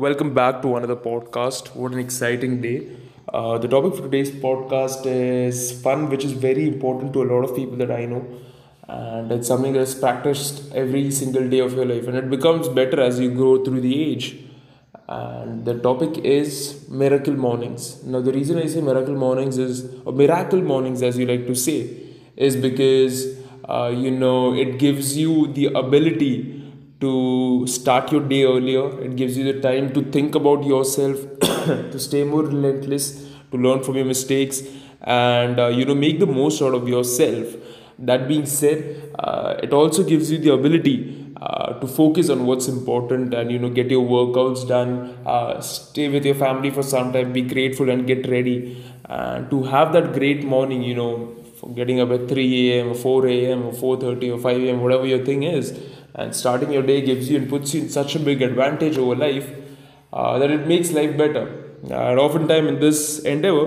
Welcome back to another podcast. What an exciting day. Uh, the topic for today's podcast is fun, which is very important to a lot of people that I know. And it's something that's practiced every single day of your life. And it becomes better as you grow through the age. And the topic is miracle mornings. Now, the reason I say miracle mornings is, or miracle mornings as you like to say, is because, uh, you know, it gives you the ability to start your day earlier. It gives you the time to think about yourself, to stay more relentless, to learn from your mistakes, and uh, you know make the most out of yourself. That being said, uh, it also gives you the ability uh, to focus on what's important and you know get your workouts done. Uh, stay with your family for some time. Be grateful and get ready. And to have that great morning, you know, getting up at 3 a.m. or 4 a.m. or 4:30 or 5 a.m. whatever your thing is and starting your day gives you and puts you in such a big advantage over life uh, that it makes life better and oftentimes in this endeavor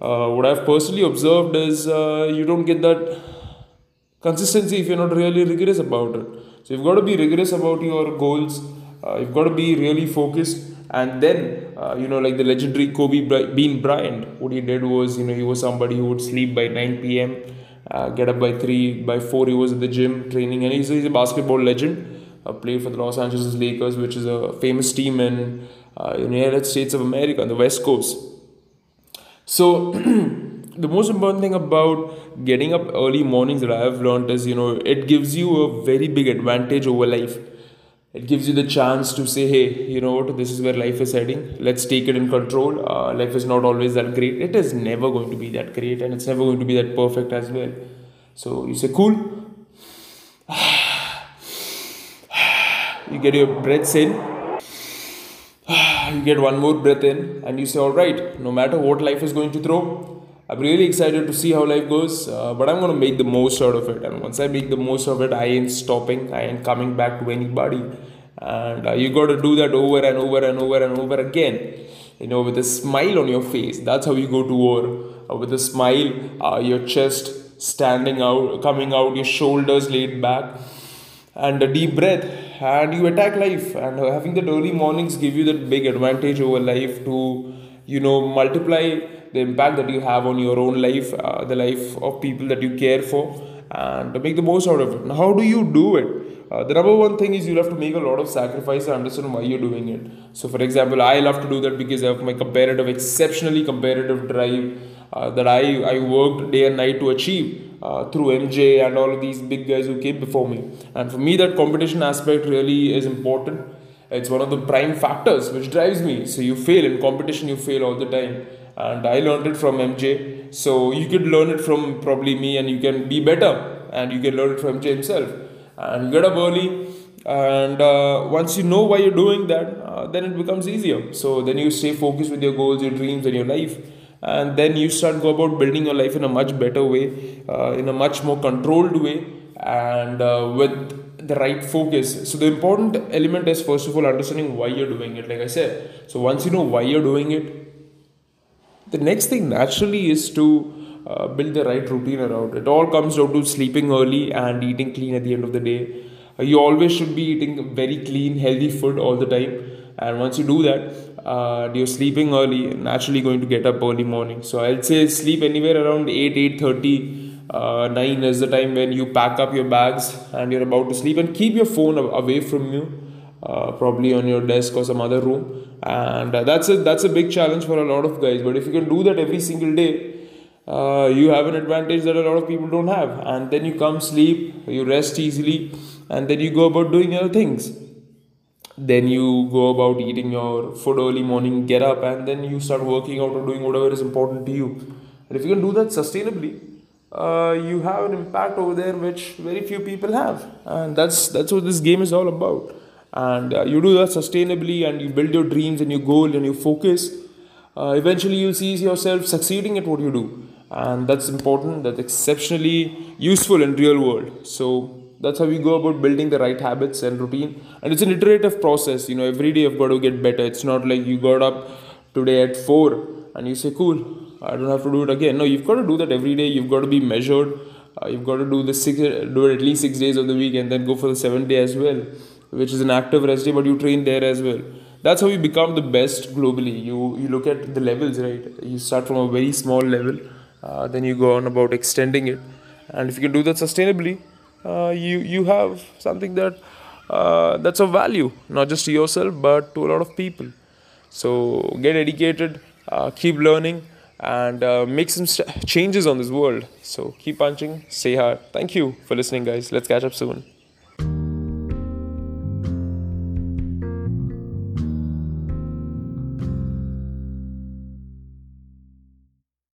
uh, what i've personally observed is uh, you don't get that consistency if you're not really rigorous about it so you've got to be rigorous about your goals uh, you've got to be really focused and then uh, you know like the legendary kobe bean bryant what he did was you know he was somebody who would sleep by 9 p.m uh, get up by 3 by 4 he was at the gym training. And he's, he's a basketball legend. Uh, played for the los angeles lakers which is a famous team in, uh, in the united states of america on the west coast. So the most important thing about getting up early mornings that i have learned is you know it gives you a very big advantage over life it gives you the chance to say hey you know what? This is where life is heading. Let's take it in control. Uh, life is not always that great. It is never going to be that great and it's never going to be that perfect as well. So you say cool. You get your breaths in. You get one more breath in and you say all right no matter what life is going to throw I'm really excited to see how life goes, uh, but I'm to make the most out of it. And once I make the most of it, I ain't stopping, I ain't coming back to anybody. And uh, you got to do that over and over and over and over again. You know, with a smile on your face. That's how you go to war. Uh, with a smile, uh, your chest standing out, coming out, your shoulders laid back, and a deep breath. And you attack life. And having that early mornings give you that big advantage over life to, you know, multiply the impact that you have on your own life, uh, the life of people that you care for, and to make the most out of it. Now, how do you do it? Uh, the number one thing is you have to make a lot of sacrifice and understand why you're doing it. So, for example, I love to do that because I have my comparative, exceptionally comparative drive uh, that I, I worked day and night to achieve uh, through MJ and all of these big guys who came before me. And for me, that competition aspect really is important. It's one of the prime factors which drives me. So, you fail in competition, you fail all the time and I learned it from MJ. So you could learn it from probably me, and you can be better, and you can learn it from MJ himself. And get up early, and uh, once you know why you're doing that, uh, then it becomes easier. So then you stay focused with your goals, your dreams, and your life, and then you start go about building your life in a much better way, uh, in a much more controlled way, and uh, with the right focus. So the important element is first of all understanding why you're doing it. Like I said, so once you know why you're doing it the next thing naturally is to uh, build the right routine around it. all comes down to sleeping early and eating clean at the end of the day. Uh, you always should be eating very clean, healthy food all the time. And once you do that, uh, you're sleeping early, naturally going to get up early morning. So I'd say sleep anywhere around 8, 8.30, uh, 9 is the time when you pack up your bags and you're about to sleep and keep your phone away from you uh, probably on your desk or some other room. And uh, that's a that's a big challenge for a lot of guys. But if you can do that every single day uh, you have an advantage that a lot of people don't have. And then you come sleep you rest easily and then you go about doing other things. Then you go about eating your food early morning get up and then you start working out or doing whatever is important to you. And if you can do that sustainably uh, you have an impact over there which very few people have. And that's that's what this game is all about. And uh, you do that sustainably and you build your dreams and your goal and your focus. Uh, eventually you'll see yourself succeeding at what you do. And that's important that's exceptionally useful in real world. So that's how we go about building the right habits and routine. And it's an iterative process you know every day you've got to get better. It's not like you got up today at 4 and you say cool i don't have to do it again. No you've got to do that every day. You've got to be measured. Uh, you've got to do the six do it at least six days of the week and then go for the seventh day as well which is an active rest day, but you train there as well. that's how you become the best globally. You you look at the levels right? You start from a very small level uh, then you go on about extending it. And if you can do that sustainably uh, you you have something that uh, that's of value not just to yourself but to a lot of people. So get educated keep learning and uh, make some changes on this world. So keep punching stay hard thank you for listening guys. Let's catch up soon